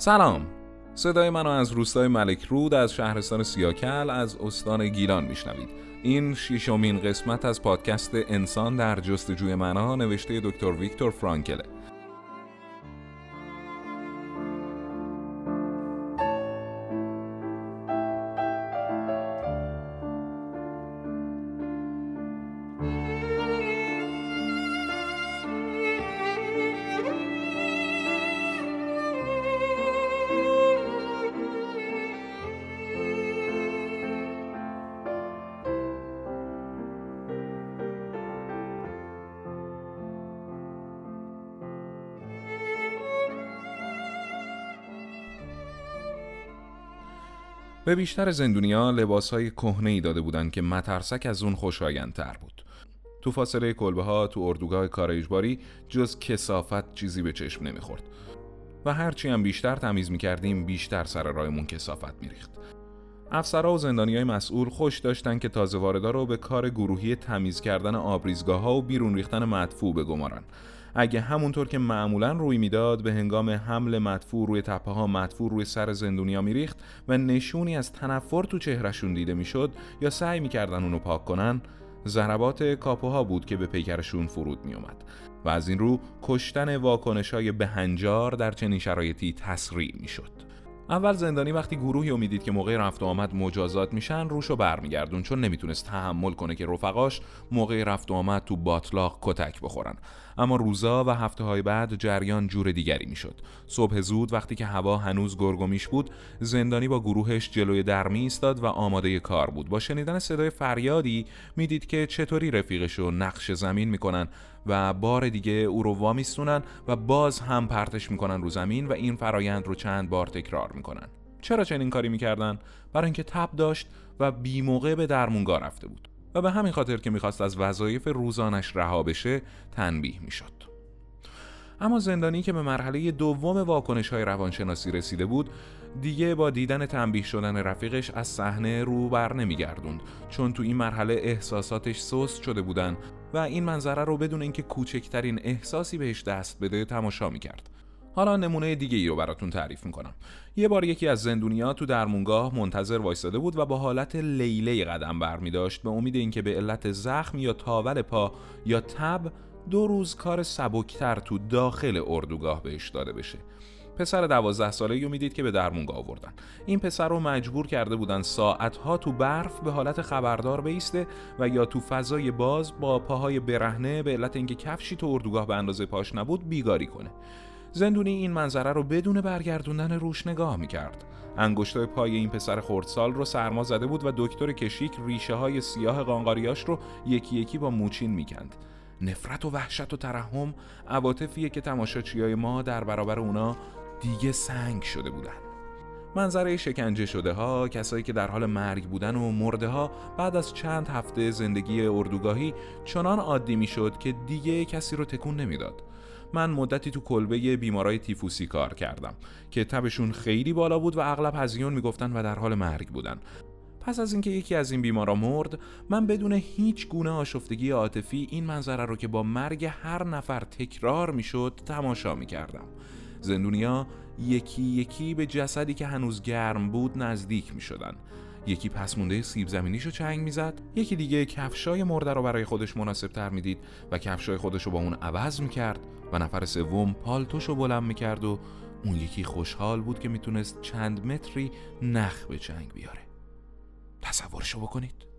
سلام. صدای منو از روستای ملک رود از شهرستان سیاکل از استان گیلان میشنوید. این شیشمین قسمت از پادکست انسان در جستجوی معنا نوشته دکتر ویکتور فرانکله. به بیشتر زندونیا لباسهای کهنه ای داده بودند که مترسک از اون خوشایندتر بود. تو فاصله کلبه ها تو اردوگاه کار اجباری جز کسافت چیزی به چشم نمی‌خورد و هرچی هم بیشتر تمیز می‌کردیم بیشتر سر رایمون کسافت میریخت. افسرها و زندانی های مسئول خوش داشتن که تازه واردا رو به کار گروهی تمیز کردن آبریزگاه ها و بیرون ریختن مدفوع بگمارن اگه همونطور که معمولا روی می‌داد به هنگام حمل مدفوع روی تپه ها مدفوع روی سر زندونیا میریخت و نشونی از تنفر تو چهرشون دیده می‌شد یا سعی می‌کردن اونو پاک کنن ضربات کاپوها بود که به پیکرشون فرود میومد و از این رو کشتن واکنش های بهنجار در چنین شرایطی تسریع می‌شد. اول زندانی وقتی گروهی می‌دید که موقع رفت و آمد مجازات میشن روشو برمیگردون چون نمی‌تونست تحمل کنه که رفقاش موقع رفت و آمد تو باطلاق کتک بخورن. اما روزا و هفته های بعد جریان جور دیگری می‌شد. صبح زود وقتی که هوا هنوز گرگومیش بود زندانی با گروهش جلوی در می ایستاد و آماده کار بود. با شنیدن صدای فریادی می‌دید که چطوری رفیقشو نقش زمین می‌کنن. و بار دیگه او رو وامیستونن و باز هم پرتش می‌کنن رو زمین و این فرایند رو چند بار تکرار می‌کنن چرا چنین کاری می‌کردن؟ برای اینکه تب داشت و بی موقع به درمونگاه رفته بود و به همین خاطر که می‌خواست از وظایف روزانش رها بشه تنبیه می‌شد اما زندانی که به مرحله دوم واکنش های روانشناسی رسیده بود دیگه با دیدن تنبیه شدن رفیقش از صحنه رو بر نمیگردوند چون تو این مرحله احساساتش سست شده بودن و این منظره رو بدون اینکه کوچکترین احساسی بهش دست بده تماشا می‌کرد. حالا نمونه دیگه ای رو براتون تعریف می‌کنم. یه بار یکی از زندونیا تو درمونگاه منتظر وایستاده بود و با حالت لیله قدم برمی داشت به امید اینکه به علت زخم یا تاول پا یا تب دو روز کار سبکتر تو داخل اردوگاه بهش داده بشه. پسر دوازده ساله رو می‌دید که به درمونگاه آوردن. این پسر رو مجبور کرده بودن ساعتها تو برف به حالت خبردار بیسته و یا تو فضای باز با پاهای برهنه به علت اینکه کفشی تو اردوگاه به اندازه پاش نبود بیگاری کنه. زندونی این منظره رو بدون برگردوندن روش نگاه می‌کرد. انگشتای پای این پسر خردسال رو سرما زده بود و دکتر کشیک ریشه های سیاه قانقاریاش رو یکی یکی با موچین می‌کند. نفرت و وحشت و ترحم عواطفیه که تماشاچیای ما در برابر اونا دیگه سنگ شده بودن. منظره شکنجه شده ها کسایی که در حال مرگ بودن و مرده ها بعد از چند هفته زندگی اردوگاهی چنان عادی می‌شد که دیگه کسی رو تکون نمی‌داد. من مدتی تو کلبه بیمارای تیفوسی کار کردم که تبشون خیلی بالا بود و اغلب هزیون می‌گفتن و در حال مرگ بودن. پس از اینکه یکی از این بیمارا مرد من بدون هیچ گونه آشفتگی عاطفی این منظره رو که با مرگ هر نفر تکرار می‌شد تماشا می‌کردم. زندونیا یکی یکی به جسدی که هنوز گرم بود نزدیک می شدن. یکی پس مونده سیب زمینیشو چنگ می‌زد یکی دیگه کفشای مرده رو برای خودش مناسب تر می‌دید و کفشای خودش رو با اون عوض می‌کرد و نفر سوم پالتوشو بلند می‌کرد و اون یکی خوشحال بود که می‌تونست چند متری نخ به چنگ بیاره تصورشو بکنید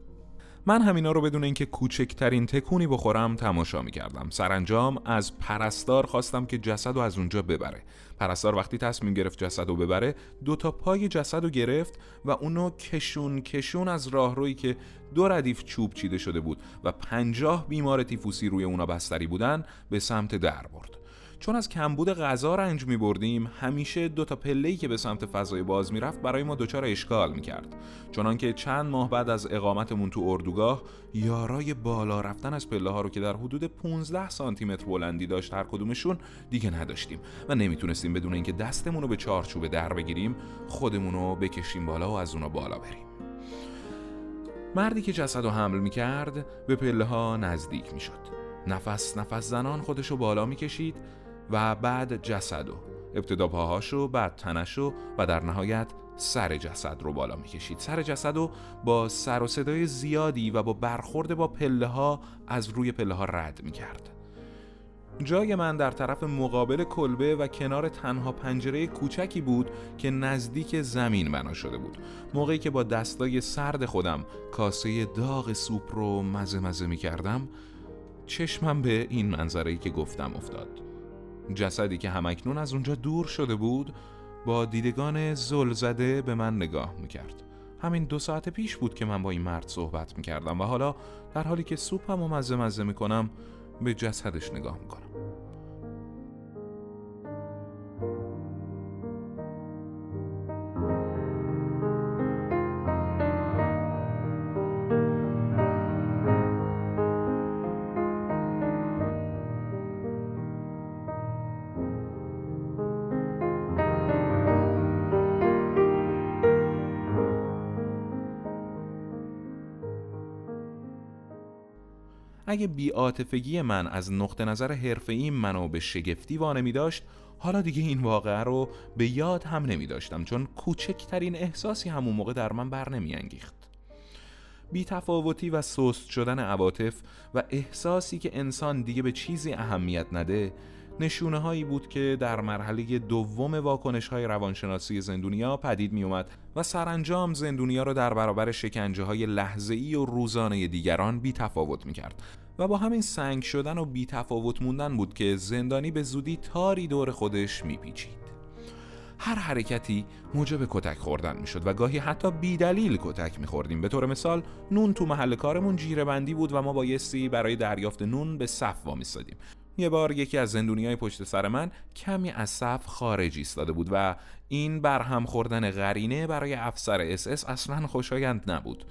من همینا رو بدون اینکه کوچکترین تکونی بخورم تماشا می‌کردم. سرانجام از پرستار خواستم که جسد رو از اونجا ببره. پرستار وقتی تصمیم گرفت جسد رو ببره دو تا پای جسد رو گرفت و اونو کشون کشون از راهرویی که دو ردیف چوب چیده شده بود و پنجاه بیمار تیفوسی روی اونا بستری بودن به سمت در برد. چون از کمبود غذا رنج می بردیم همیشه دو تا پله‌ای که به سمت فضای باز می‌رفت برای ما دچار اشکال می‌کرد. چنانکه چند ماه بعد از اقامتمون تو اردوگاه یارای بالا رفتن از پله ها رو که در حدود 15 سانتی متر بلندی داشت هر کدومشون دیگه نداشتیم و نمی‌تونستیم بدون اینکه دستمون رو به چارچوب در بگیریم خودمون رو بکشیم بالا و از اونا بالا بریم. مردی که جسد رو حمل می‌کرد به پله ها نزدیک می‌شد. نفس نفس زنان خودشو بالا می‌کشید و بعد جسدو ابتدا پاهاشو بعد تنشو و در نهایت سر جسد رو بالا می‌کشید. سر جسد رو با سر و صدای زیادی و با برخورد با پله ها از روی پله ها رد می‌کرد. جای من در طرف مقابل کلبه و کنار تنها پنجره کوچکی بود که نزدیک زمین بنا شده بود. موقعی که با دستای سرد خودم کاسه داغ سوپ رو مزه مزه می کردم چشمم به این منظره که گفتم افتاد. جسدی که همکنون از اونجا دور شده بود با دیدگان زل زده به من نگاه می‌کرد. همین دو ساعت پیش بود که من با این مرد صحبت می‌کردم و حالا در حالی که سوپم و مزه مزه می‌کنم به جسدش نگاه می‌کنم. اگه بیاتفگی من از نقطه نظر حرفه‌ای منو به شگفتی وانه داشت حالا دیگه این واقعه رو به یاد هم نمی داشتم چون کوچکترین احساسی همون موقع در من بر نمی انگیخت بی تفاوتی و سست شدن عواطف و احساسی که انسان دیگه به چیزی اهمیت نده نشونه هایی بود که در مرحله دوم واکنش های روانشناسی زندونیا پدید می اومد و سرانجام زندونیا رو در برابر شکنجه های لحظه ای و روزانه دیگران بی تفاوت می کرد و با همین سنگ شدن و بی تفاوت موندن بود که زندانی به زودی تاری دور خودش میپیچید. هر حرکتی موجب کتک خوردن می‌شد و گاهی حتی بی دلیل کتک میخوردیم. به طور مثال نون تو محل کارمون جیره بندی بود و ما بایستی برای دریافت نون به صف وامیستادیم. یه بار یکی از های پشت سر من کمی از صف خارج ایستاده بود و این برهم خوردن قرینه برای افسر اس اس اصلا خوشایند نبود.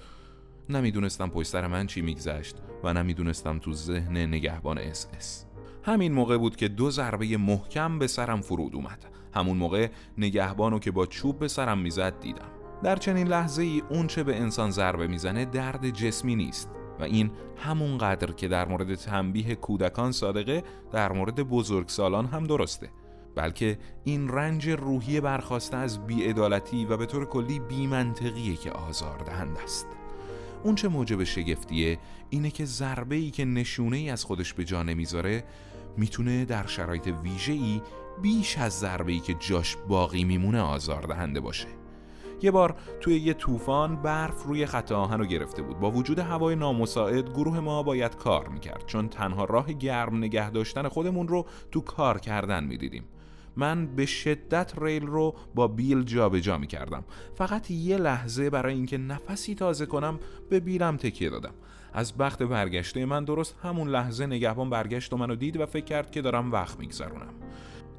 نمی‌دونستم پشت سر من چی میگذشت و نمی‌دونستم تو ذهن نگهبان اس اس. همین موقع بود که دو ضربه محکم به سرم فرود اومد. همون موقع نگهبانو که با چوب به سرم می‌زد دیدم. در چنین لحظه ای اون چه به انسان ضربه می‌زنه درد جسمی نیست. و این همون قدر که در مورد تنبیه کودکان صادقه در مورد بزرگسالان هم درسته. بلکه این رنج روحی برخاسته از بیعدالتی و به طور کلی بیمنطقیه که آزار دهنده است. اون چه موجب شگفتیه اینه که ضربه ای که نشونه ای از خودش به جا نمی‌ذاره می‌تونه در شرایط ویژه ای بیش از ضربه ای که جاش باقی میمونه آزار دهنده باشه. یه بار توی یه طوفان برف روی خط آهن رو گرفته بود. با وجود هوای نامساعد گروه ما باید کار می‌کرد چون تنها راه گرم نگه داشتن خودمون رو تو کار کردن می‌دیدیم. من به شدت ریل رو با بیل جابجا جا می کردم فقط یه لحظه برای اینکه نفسی تازه کنم به بیلم تکیه دادم. از بخت برگشته من درست همون لحظه نگهبان برگشت و منو دید و فکر کرد که دارم وقت میگذرونم.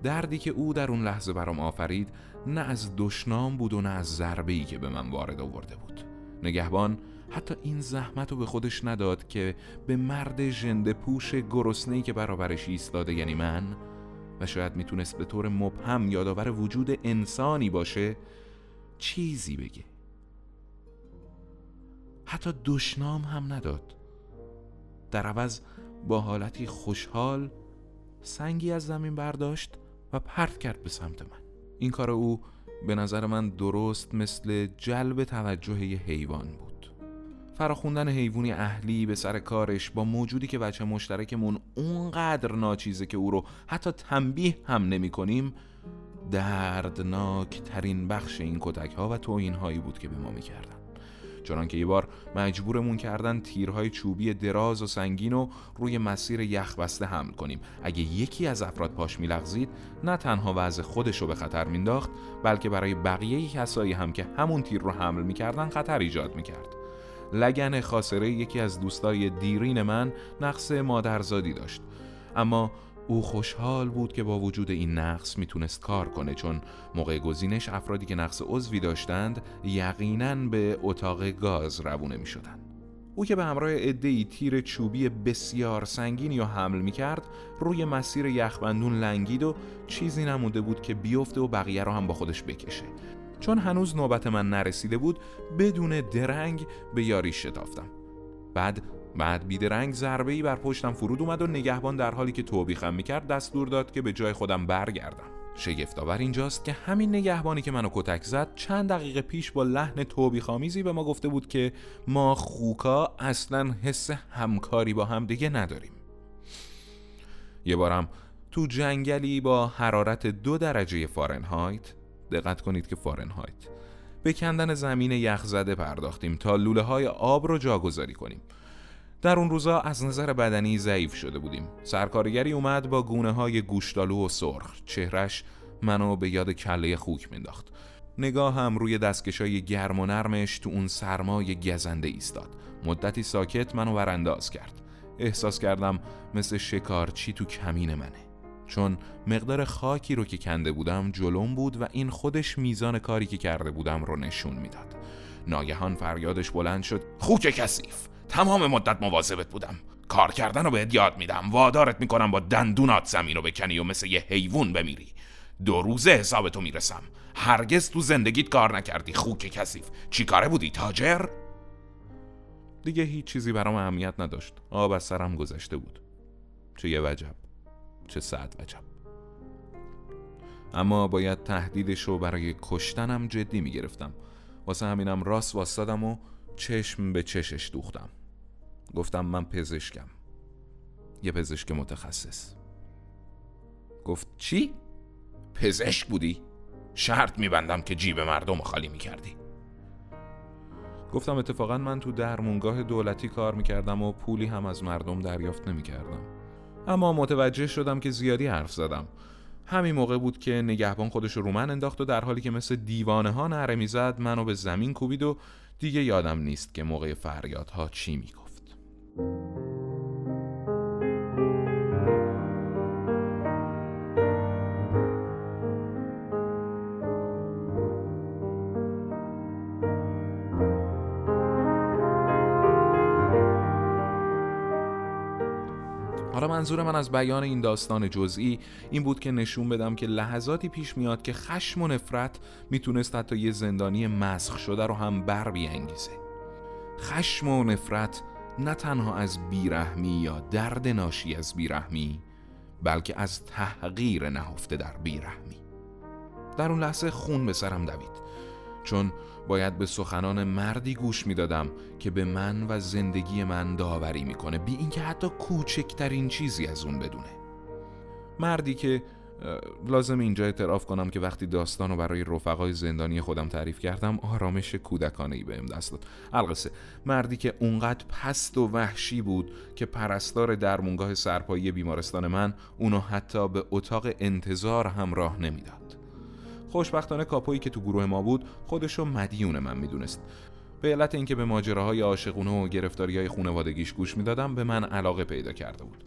دردی که او در اون لحظه برام آفرید نه از دشنام بود و نه از ضربه ای که به من وارد آورده بود. نگهبان حتی این زحمت رو به خودش نداد که به مرد ژنده پوش گرسنه‌ای که برابرش ایستاده یعنی من و شاید می‌تونست به طور مبهم یادآور وجود انسانی باشه چیزی بگه. حتی دشنام هم نداد. در عوض با حالتی خوشحال سنگی از زمین برداشت و پرت کرد به سمت من. این کار او به نظر من درست مثل جلب توجه حیوان بود فراخوندن حیوانی اهلی به سر کارش با موجودی که بچه مشترکمون اونقدر ناچیزه که او رو حتی تنبیه هم نمی کنیم دردناک ترین بخش این کتک ها و توهین هایی بود که به ما می کردن. چنانکه یه بار مجبورمون کردن تیرهای چوبی دراز و سنگین رو روی مسیر یخ بسته حمل کنیم. اگه یکی از افراد پاش میلغزید نه تنها وضع خودش رو به خطر مینداخت بلکه برای بقیه کسایی هم که همون تیر رو حمل می‌کردن خطر ایجاد می‌کرد. لگن خاصره یکی از دوستای دیرین من نقص مادرزادی داشت. اما او خوشحال بود که با وجود این نقص می‌تونست کار کنه چون موقع گزینش افرادی که نقص عضوی داشتند یقینا به اتاق گاز روونه می‌شدند. او که به همراه عدهای تیر چوبی بسیار سنگینی و حمل می‌کرد روی مسیر یخبندون لنگید و چیزی نموده بود که بیفته و بقیه رو هم با خودش بکشه چون هنوز نوبت من نرسیده بود بدون درنگ به یاری شتافتم بعد بعد بیدرنگ ضربه ای بر پشتم فرود اومد و نگهبان در حالی که توبیخم می‌کرد دستور داد که به جای خودم برگردم. شگفتآور اینجاست که همین نگهبانی که منو کتک زد چند دقیقه پیش با لحن توبیخامیزی به ما گفته بود که ما خوکا اصلا حس همکاری با هم دیگه نداریم. یه بارم تو جنگلی با حرارت دو درجه فارنهایت دقت کنید که فارنهایت به کندن زمین یخزده پرداختیم تا لوله های آب رو جاگذاری کنیم. در اون روزا از نظر بدنی ضعیف شده بودیم. سرکارگری اومد با گونه های گوشتالو و سرخ. چهرش منو به یاد کله خوک مینداخت نگاه هم روی دستکشای گرم و نرمش تو اون سرمای گزنده ایستاد. مدتی ساکت منو ورانداز کرد. احساس کردم مثل شکارچی تو کمین منه. چون مقدار خاکی رو که کنده بودم جلوم بود و این خودش میزان کاری که کرده بودم رو نشون می‌داد. ناگهان فریادش بلند شد. خوک کثیف! تمام مدت مواظبت بودم. کار کردن رو بهت یاد میدم. وادارت می‌کنم با دندونات زمین رو بکنی و مثل یه حیوان بمیری. دو روزه حساب تو می‌رسم. هرگز تو زندگیت کار نکردی خوک کثیف. چی کاره بودی تاجر؟ دیگه هیچ چیزی برام اهمیت نداشت. آب از سرم گذشته بود. چه یه وجب چه سعد وجب. اما باید تهدیدش رو برای کشتنم جدی می‌گرفتم. واسه همینم راست واستادم و چشم به چشش دوختم. گفتم من پزشکم. یه پزشک متخصص. گفت چی؟ پزشک بودی؟ شرط میبندم که جیب مردم خالی می‌کردی. گفتم اتفاقا من تو درمونگاه دولتی کار می‌کردم و پولی هم از مردم دریافت نمی‌کردم. اما متوجه شدم که زیادی حرف زدم. همین موقع بود که نگهبان خودش رو من انداخت و در حالی که مثل دیوانه ها نره می‌زد منو به زمین کوبید و دیگه یادم نیست که موقع فریادها چی می‌گفت حالا منظور من از بیان این داستان جزئی این بود که نشون بدم که لحظاتی پیش میاد که خشم و نفرت می‌تونست حتی یه زندانی مسخ شده رو هم بر بیانگیزه. خشم و نفرت نه تنها از بیرحمی یا درد ناشی از بیرحمی بلکه از تحقیر نهفته در بیرحمی. در اون لحظه خون به سرم دوید چون باید به سخنان مردی گوش می‌دادم که به من و زندگی من داوری می‌کنه بی اینکه حتی کوچکترین چیزی از اون بدونه. مردی که لازم اینجا اعتراف کنم که وقتی داستان رو برای رفقای زندانی خودم تعریف کردم آرامش کودکانه ای بهم دست داد. القصه. مردی که اونقدر پست و وحشی بود که پرستار درمونگاه سرپایی بیمارستان من اونو حتی به اتاق انتظار هم راه نمی‌داد. خوشبختانه کاپویی که تو گروه ما بود خودشو مدیون من می‌دونست. به علت اینکه به ماجراهای عاشقونه و گرفتاری های خونوادگیش گوش می‌دادم به من علاقه پیدا کرده بود.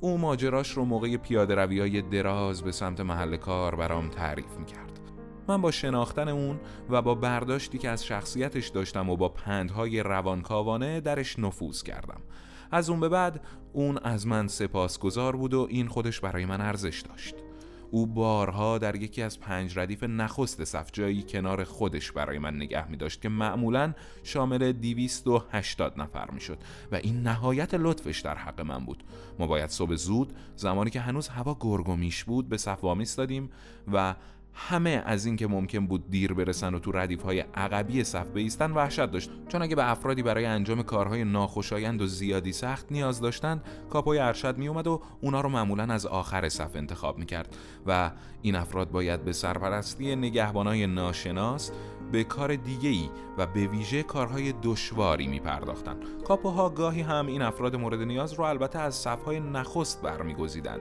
او ماجراش رو موقع پیاده روی های دراز به سمت محل کار برام تعریف می‌کرد. من با شناختن اون و با برداشتی که از شخصیتش داشتم و با پندهای روانکاوانه درش نفوذ کردم. از اون به بعد اون از من سپاسگزار بود و این خودش برای من ارزش داشت. او بارها در یکی از پنج ردیف نخست صف جایی کنار خودش برای من نگه می داشت که معمولا شامل 280 نفر می شد و این نهایت لطفش در حق من بود. ما باید صبح زود زمانی که هنوز هوا گرگومیش بود به صف وامیستادیم و همه از این که ممکن بود دیر برسن و تو ردیف های عقبی صف بیستن وحشت داشت. چون اگه به افرادی برای انجام کارهای ناخوشایند و زیادی سخت نیاز داشتن کاپوی ارشد می اومد و اونا رو معمولا از آخر صف انتخاب می کرد و این افراد باید به سرپرستی نگهبانای ناشناس به کار دیگه ای و به ویژه کارهای دشواری می پرداختن کاپوها گاهی هم این افراد مورد نیاز رو البته از صفهای نخست برمیگزیدن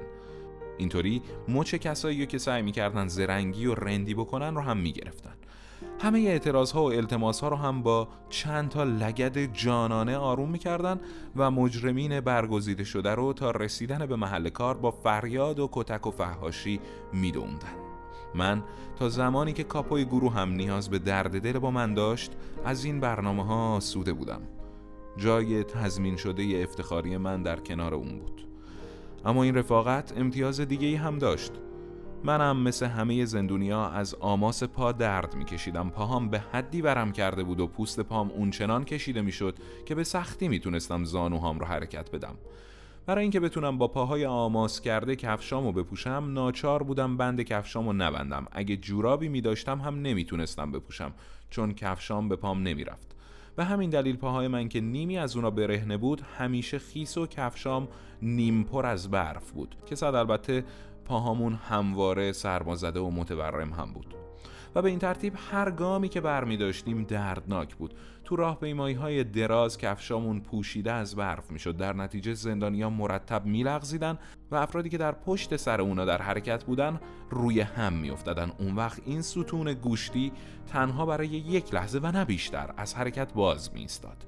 اینطوری مچ کسایی که سعی می‌کردن زرنگی و رندی بکنن رو هم می‌گرفتن. همه اعتراض ها و التماس ها رو هم با چند تا لگد جانانه آروم می‌کردن و مجرمین برگزیده شده رو تا رسیدن به محل کار با فریاد و کتک و فهاشی میدوندن. من تا زمانی که کاپوی گروه هم نیاز به درد دل با من داشت از این برنامه ها سوده بودم. جای تضمین شده افتخاری من در کنار اون بود. اما این رفاقت امتیاز دیگه ای هم داشت. منم مثل همه زندونیا از آماس پا درد میکشیدم. پاهام به حدی ورم کرده بود و پوست پام اونچنان کشیده می‌شد که به سختی می‌تونستم زانوهام رو حرکت بدم. برای اینکه بتونم با پاهای آماس کرده کفشامو بپوشم ناچار بودم بند کفشامو نبندم. اگه جورابی می داشتم هم نمی‌تونستم بپوشم چون کفشام به پام نمی‌رفت. به همین دلیل پاهای من که نیمی از اونا برهنه بود همیشه خیس و کفشام نیم پر از برف بود که صد البته پاهامون همواره سرمازده و متورم هم بود. و به این ترتیب هر گامی که برمی داشتیم دردناک بود. تو راه پیمایی های دراز کفشامون پوشیده از برف می‌شد در نتیجه زندانیا مرتب میلغزیدن و افرادی که در پشت سر اونا در حرکت بودن روی هم میافتادن اون وقت این ستون گوشتی تنها برای یک لحظه و نه بیشتر از حرکت باز میستاد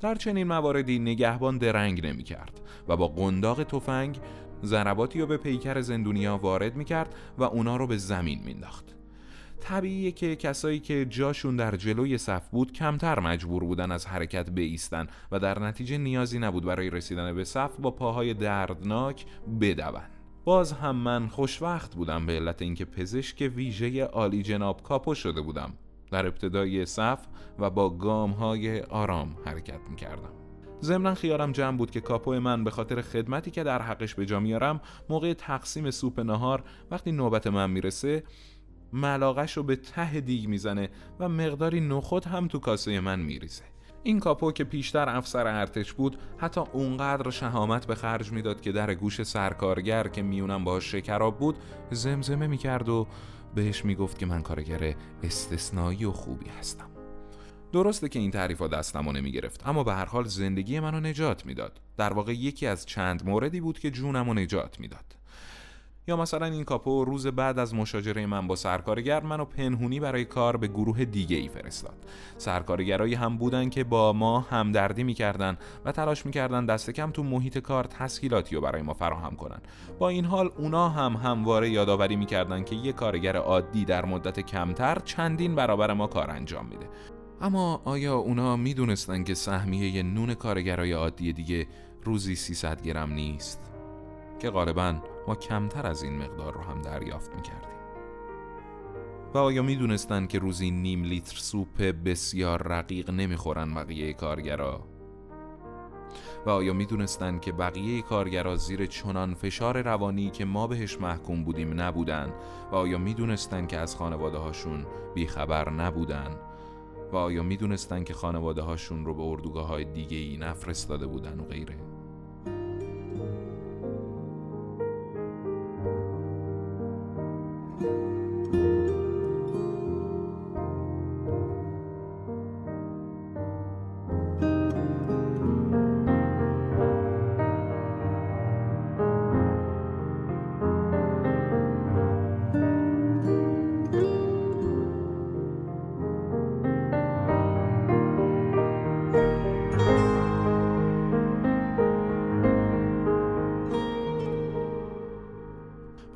در چنین مواردی نگهبان درنگ نمی کرد و با قنداق تفنگ ضرباتی رو به پیکر زندونیا وارد می کرد و اونا رو به زمین مینداخت. طبیعیه که کسایی که جاشون در جلوی صف بود کمتر مجبور بودن از حرکت بیستن و در نتیجه نیازی نبود برای رسیدن به صف با پاهای دردناک بدون. باز هم من خوشوقت بودم به علت اینکه پزشک ویژه عالی جناب کاپو شده بودم. در ابتدای صف و با گام های آرام حرکت می کردم ضمنا خیارم جمع بود که کاپو من به خاطر خدمتی که در حقش به جا میارم موقع تقسیم سوپ نهار وقتی نوبت من می‌رسه ملاقش رو به ته دیگ می‌زنه و مقداری نخود هم تو کاسه من میریزه. این کاپو که پیشتر افسر ارتش بود حتی اونقدر شهامت به خرج می‌داد که در گوش سرکارگر که میونم باهاش شکراب بود زمزمه می‌کرد و بهش می‌گفت که من کارگر استثنایی و خوبی هستم. درسته که این تعریف ها دستمو نمی‌گرفت اما به هر حال زندگی منو نجات می‌داد. در واقع یکی از چند موردی بود که جونمو نجات می‌داد. یا مثلا این کاپو روز بعد از مشاجره من با سرکارگر منو پنهونی برای کار به گروه دیگه ای فرستاد. سرکارگرایی هم بودن که با ما همدردی می‌کردن و تلاش می‌کردن دست کم تو محیط کار تسهیلاتی رو برای ما فراهم کنن. با این حال اونا هم همواره یادآوری می‌کردن که یه کارگر عادی در مدت کمتر چندین برابر ما کار انجام میده. اما آیا اونا می‌دونستن که سهمیه نون کارگرای عادی دیگه روزی 300 گرم نیست؟ که غالبا ما کمتر از این مقدار رو هم دریافت می‌کردیم. و آیا می‌دونستن که روزی نیم لیتر سوپ بسیار رقیق نمی‌خورن بقیه کارگرا؟ و آیا می‌دونستن که بقیه کارگرا زیر چنان فشار روانی که ما بهش محکوم بودیم نبودن؟ و آیا می‌دونستن که از خانواده هاشون بیخبر نبودن؟ و آیا می‌دونستن که خانواده هاشون رو به اردوگاه های دیگه ای نفرستاده بودن و غیره؟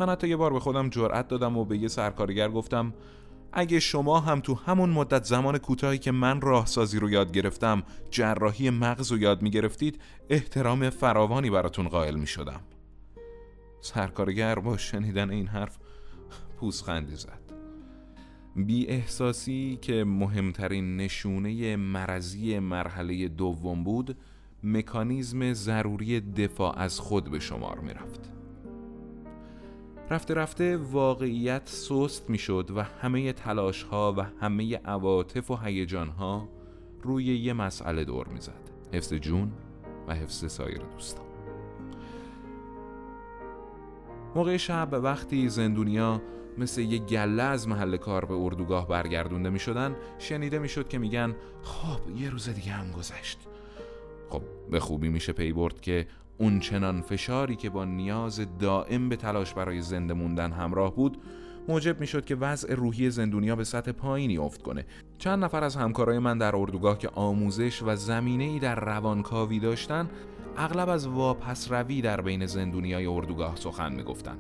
من حتی یه بار به خودم جرأت دادم و به یه سرکارگر گفتم اگه شما هم تو همون مدت زمان کوتاهی که من راهسازی رو یاد گرفتم جراحی مغز رو یاد می گرفتید احترام فراوانی براتون قائل می شدم سرکارگر با شنیدن این حرف پوزخندی زد بی احساسی که مهمترین نشونه مرزی مرحله دوم بود مکانیزم ضروری دفاع از خود به شمار می رفت. رفته رفته واقعیت سست می‌شد و همه تلاش ها و همه عواطف و هیجان ها روی یه مسئله دور می‌زد حفظ جون و حفظ سایر دوستان. موقع شب وقتی زندونیا مثل یه گله از محل کار به اردوگاه برگردونده می شدن شنیده می شد که میگن خب یه روز دیگه هم گذشت. خب به خوبی میشه پی برد که اون چنان فشاری که با نیاز دائم به تلاش برای زنده موندن همراه بود موجب می شد که وضع روحی زندونیا به سطح پایینی افت کنه. چند نفر از همکارای من در اردوگاه که آموزش و زمینه ای در روانکاوی داشتن اغلب از واپس روی در بین زندونیای اردوگاه سخن می گفتن.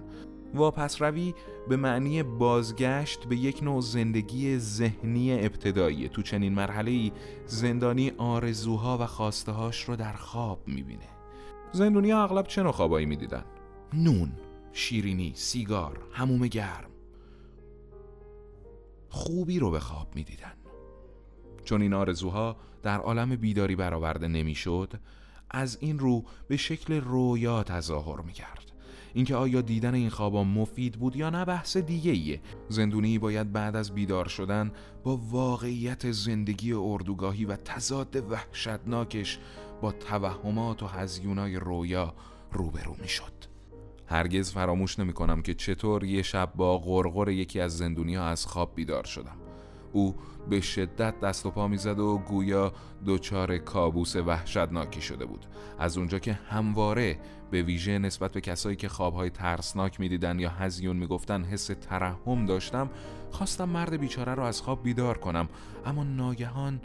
واپس روی به معنی بازگشت به یک نوع زندگی ذهنی ابتدایی. تو چنین مرحله زندانی آرزوها و خواستهاش رو در خواب می‌بینه. زندونیا اغلب چه نوع خوابایی می‌دیدن؟ نون شیرینی سیگار هموم گرم. خوبی رو به خواب می‌دیدن. چون این آرزوها در عالم بیداری برآورده نمی‌شد از این رو به شکل رویا تظاهر می‌کرد. اینکه آیا دیدن این خوابا مفید بود یا نه بحث دیگه ایه زندونی باید بعد از بیدار شدن با واقعیت زندگی اردوگاهی و تضاد وحشتناکش با توهمات و هزیونای رویا روبرو می‌شد. هرگز فراموش نمی کنم که چطور یه شب با غرغر یکی از زندونی ها از خواب بیدار شدم. او به شدت دست و پا می‌زد و گویا دچار کابوس وحشتناکی شده بود. از اونجا که همواره به ویژه نسبت به کسایی که خوابهای ترسناک می‌دیدن یا هزیون می‌گفتن حس ترحم داشتم خواستم مرد بیچاره رو از خواب بیدار کنم. اما ناگهان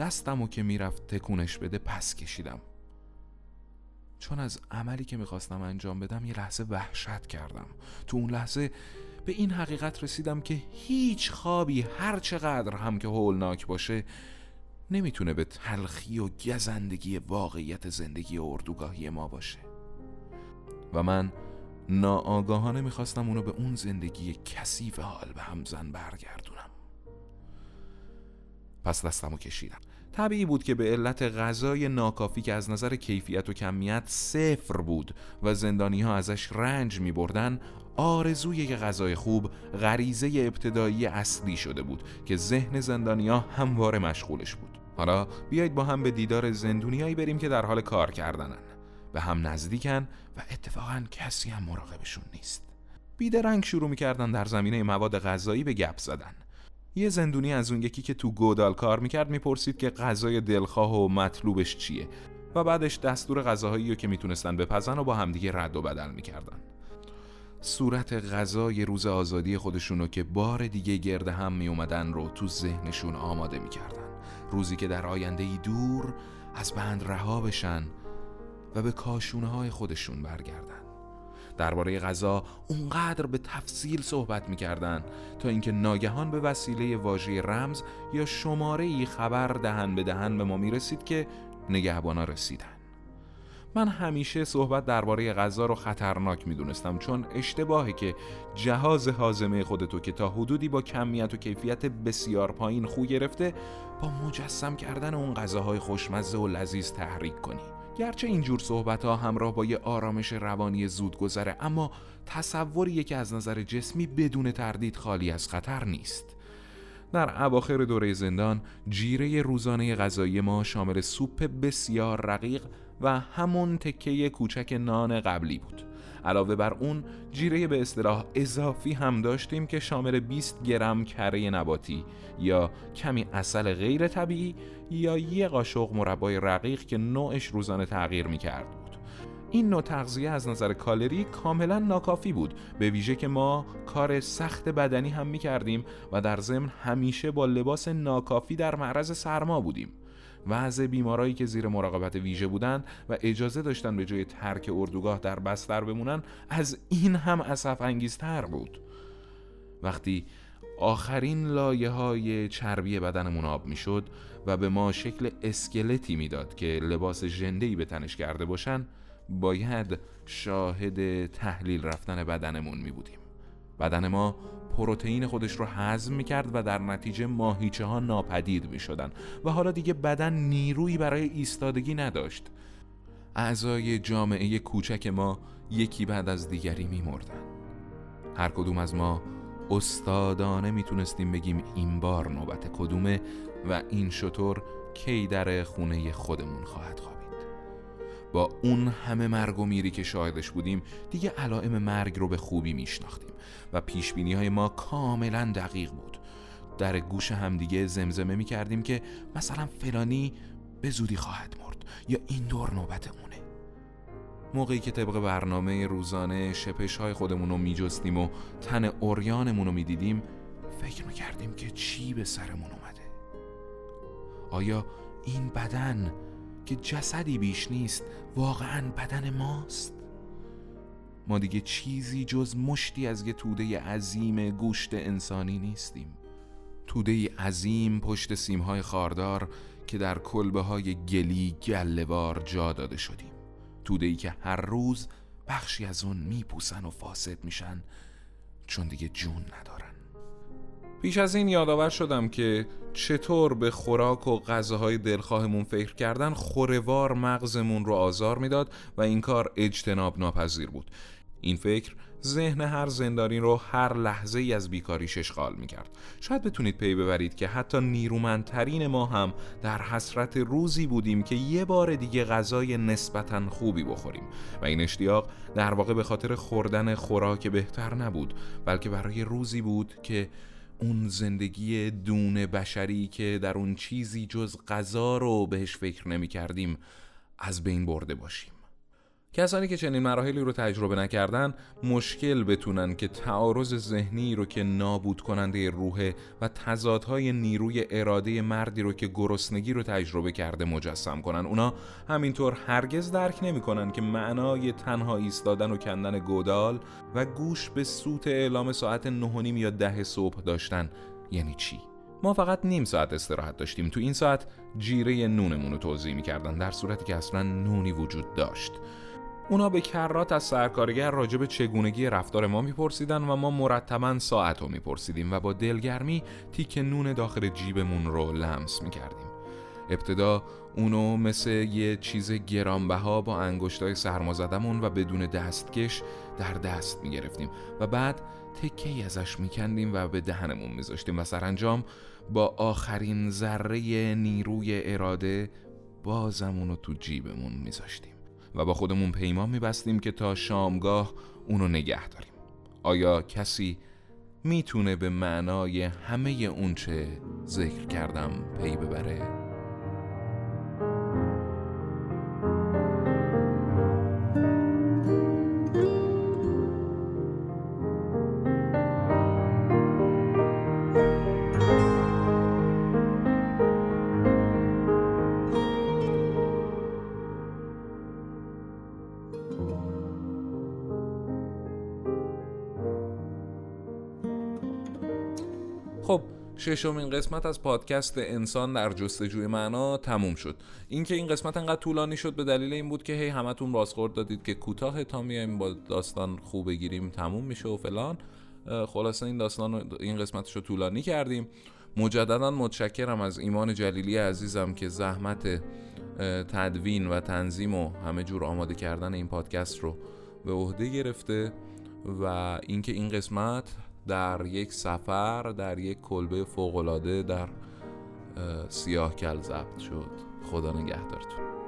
دستم و که می‌رفت تکونش بده پس کشیدم. چون از عملی که می‌خواستم انجام بدم یه لحظه وحشت کردم. تو اون لحظه به این حقیقت رسیدم که هیچ خوابی هر چقدر هم که هولناک باشه نمی‌تونه به تلخی و گزندگی واقعیت زندگی اردوگاهی ما باشه. و من ناآگاهانه می‌خواستم اونو به اون زندگی کثیف حال به همزن برگردونم. پس دستمو کشیدم. طبیعی بود که به علت غذای ناکافی که از نظر کیفیت و کمیت صفر بود و زندانی ها ازش رنج می بردن آرزوی یک غذای خوب غریزه ابتدایی اصلی شده بود که ذهن زندانیا همواره مشغولش بود. حالا بیایید با هم به دیدار زندونیایی بریم که در حال کار کردنن. به هم نزدیکن و اتفاقا کسی هم مراقبشون نیست. بیدرنگ شروع می‌کردن در زمینه مواد غذایی به گپ زدن. یه زندونی از اون یکی که تو گودال کار می‌کرد می‌پرسید که غذای دلخواه و مطلوبش چیه و بعدش دستور غذاهایی رو که می‌تونستن بپزن و با همدیگه رد و بدل می‌کردن. صورت غذای روز آزادی خودشونو که بار دیگه گرد هم می اومدن رو تو ذهنشون آماده می‌کردن. روزی که در آینده ای دور از بند رها بشن و به کاشونه های خودشون برگردن. درباره غذا اونقدر به تفصیل صحبت می‌کردن تا اینکه ناگهان به وسیله واژه رمز یا شماره ای خبر دهن به دهن به ما می‌رسید که نگهبانا رسیدن. من همیشه صحبت درباره غذا رو خطرناک می‌دونستم چون اشتباهه که جهاز حازمه خودتو که تا حدودی با کمیت و کیفیت بسیار پایین خو گرفته با مجسم کردن اون غذاهای خوشمزه و لذیذ تحریک کنی. گرچه اینجور صحبت ها همراه با یه آرامش روانی زود گذره اما تصوریه که از نظر جسمی بدون تردید خالی از خطر نیست. در اواخر دوره زندان جیره روزانه غذایی ما شامل سوپ بسیار رقیق و همون تکه کوچک نان قبلی بود. علاوه بر اون جیره به اصطلاح اضافی هم داشتیم که شامل 20 گرم کره نباتی یا کمی اصل غیر طبیعی یا یه قاشق مربای رقیق که نوعش روزانه تغییر می کرد بود. این نوع تغذیه از نظر کالری کاملا ناکافی بود به ویژه که ما کار سخت بدنی هم می کردیم و در ضمن همیشه با لباس ناکافی در معرض سرما بودیم. وضع بیمارایی که زیر مراقبت ویژه بودند و اجازه داشتن به جای ترک اردوگاه در بستر بمونن از این هم اصف انگیزتر بود. وقتی آخرین لایه های چربی بدنمون آب می‌شد و به ما شکل اسکلتی می‌داد که لباس ژنده‌ای به تنش کرده باشن باید شاهد تحلیل رفتن بدنمون می بودیم بدن ما پروتئین خودش رو هضم می‌کرد و در نتیجه ماهیچه ها ناپدید می‌شدن و حالا دیگه بدن نیرویی برای ایستادگی نداشت. اعضای جامعه کوچک ما یکی بعد از دیگری میمردن. هر کدوم از ما استادانه می‌تونستیم بگیم این بار نوبت کدومه و این شطور کی در خونه خودمون خواهد خوابید با اون همه مرگ و میری که شاهدش بودیم دیگه علائم مرگ رو به خوبی میشناختیم و پیش های ما کاملا دقیق بود. در گوش همدیگه زمزمه می کردیم که مثلا فلانی به زودی خواهد مرد یا این دور نوبتمونه موقعی که طبق برنامه روزانه شپش های خودمون رو می جستیم و تن اوریانمون رو می دیدیم فکر می کردیم که چی به سرمون اومده. آیا این بدن که جسدی بیش نیست واقعا بدن ماست. ما دیگه چیزی جز مشتی از یه توده عظیم گوشت انسانی نیستیم. توده عظیم پشت سیمهای خاردار که در کلبه های گلی گلوار جا داده شدیم. توده ای که هر روز بخشی از اون میپوسن و فاسد میشن چون دیگه جون ندارن. پیش از این یادآور شدم که چطور به خوراک و غذاهای دلخواهمون فکر کردن خوروار مغزمون رو آزار می‌داد و این کار اجتناب ناپذیر بود این فکر ذهن هر زندانی رو هر لحظه ای از بیکاریش اشغال می کرد. شاید بتونید پی ببرید که حتی نیرومندترین ما هم در حسرت روزی بودیم که یه بار دیگه غذای نسبتا خوبی بخوریم و این اشتیاق در واقع به خاطر خوردن خوراک بهتر نبود بلکه برای روزی بود که اون زندگی دون بشری که در اون چیزی جز غذا رو بهش فکر نمی کردیم از بین برده باشیم. کسانی که چنین مراحلی رو تجربه نکردن مشکل بتونن که تعارض ذهنی رو که نابود کننده روحه و تضادهای نیروی اراده مردی رو که گرسنگی رو تجربه کرده مجسم کنن. اونا همینطور هرگز درک نمی‌کنن که معنای تنها ایستادن و کندن گودال و گوش به سوت اعلام ساعت نهونیم یا ده صبح داشتن یعنی چی؟ ما فقط نیم ساعت استراحت داشتیم. تو این ساعت جیره نونمون رو توضیح می‌کردن در صورتی که اصلا نونی وجود داشت. اونا به کرات از سرکارگر راجع به چگونگی رفتار ما میپرسیدن و ما مرتبا ساعت رو میپرسیدیم و با دلگرمی تیک نون داخل جیبمون رو لمس می‌کردیم. ابتدا اونو مثل یه چیز گرانبها با انگشتای سرمازدمون و بدون دستکش در دست می‌گرفتیم و بعد تکه ازش میکندیم و به دهنمون میذاشتیم و سرانجام با آخرین ذره نیروی اراده بازمون رو تو جیبمون میذاشتیم. و با خودمون پیمان میبستیم که تا شامگاه اونو نگه داریم آیا کسی می‌تونه به معنای همه اونچه ذکر کردم پی ببره؟ ششمین قسمت از پادکست انسان در جستجوی معنا تموم شد. اینکه این قسمت انقدر طولانی شد به دلیل این بود که هی همتون بازخورد دادید که کوتاه تا میایم با داستان خوب بگیریم تموم میشه و فلان. خلاصه این داستان این قسمتش رو طولانی کردیم. مجددا متشکرم از ایمان جلیلی عزیزم که زحمت تدوین و تنظیم و همه جور آماده کردن این پادکست رو به عهده گرفته و اینکه این قسمت در یک سفر در یک کلبه فوقالعاده در سیاه کل ضبط شد. خدا نگهدارتون.